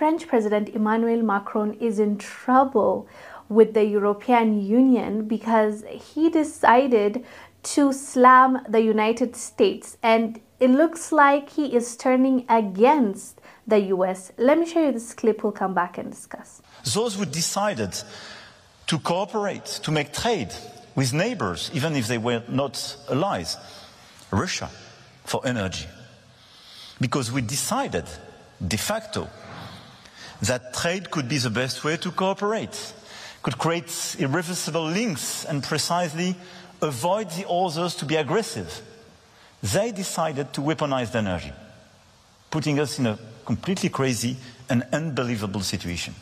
French President Emmanuel Macron is in trouble with the European Union because he decided to slam the United States and it looks like he is turning against the US. Let me show you this clip, we'll come back and discuss. Those who decided to cooperate, to make trade with neighbors, even if they were not allies, Russia, for energy. Because we decided, de facto, that trade could be the best way to cooperate, could create irreversible links and precisely avoid the others to be aggressive. They decided to weaponize the energy, putting us in a completely crazy and unbelievable situation.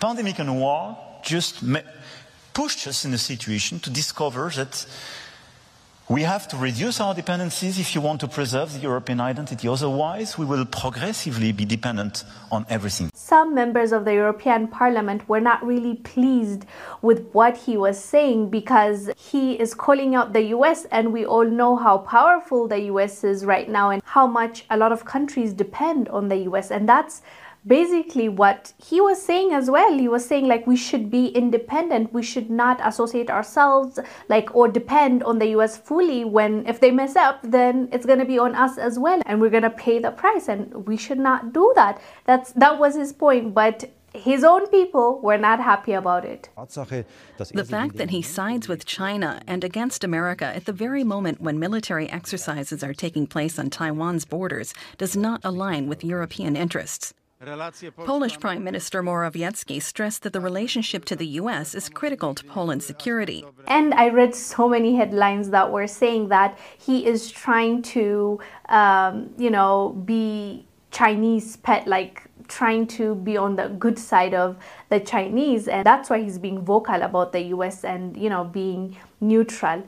Pandemic and war just pushed us in a situation to discover that we have to reduce our dependencies if you want to preserve the European identity. Otherwise, we will progressively be dependent on everything. Some members of the European Parliament were not really pleased with what he was saying because he is calling out the US, and we all know how powerful the US is right now and how much a lot of countries depend on the US. And that's basically what he was saying as well. He was saying like we should be independent. We should not associate ourselves like or depend on the US fully. When if they mess up then it's going to be on us as well and we're going to pay the price and we should not do that. That's that was his point but his own people were not happy about it. The fact that he sides with China and against America at the very moment when military exercises are taking place on Taiwan's borders does not align with European interests. Polish Prime Minister Morawiecki stressed that the relationship to the U.S. is critical to Poland's security. And I read so many headlines that were saying that he is trying to, um, you know, be Chinese pet, like trying to be on the good side of the Chinese. And that's why he's being vocal about the US and, you know, being neutral.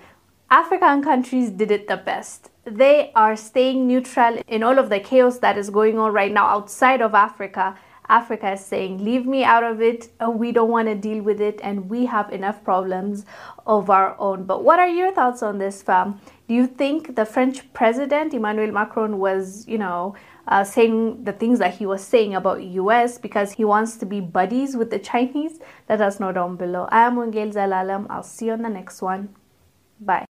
African countries did it the best they are staying neutral in all of the chaos that is going on right now outside of Africa. Africa is saying, leave me out of it. Uh, we don't want to deal with it, and we have enough problems of our own. But what are your thoughts on this, fam? Do you think the French president, Emmanuel Macron, was, you know, uh, saying the things that he was saying about US because he wants to be buddies with the Chinese? Let us know down below. I am Wongel Zelalem. I'll see you on the next one. Bye.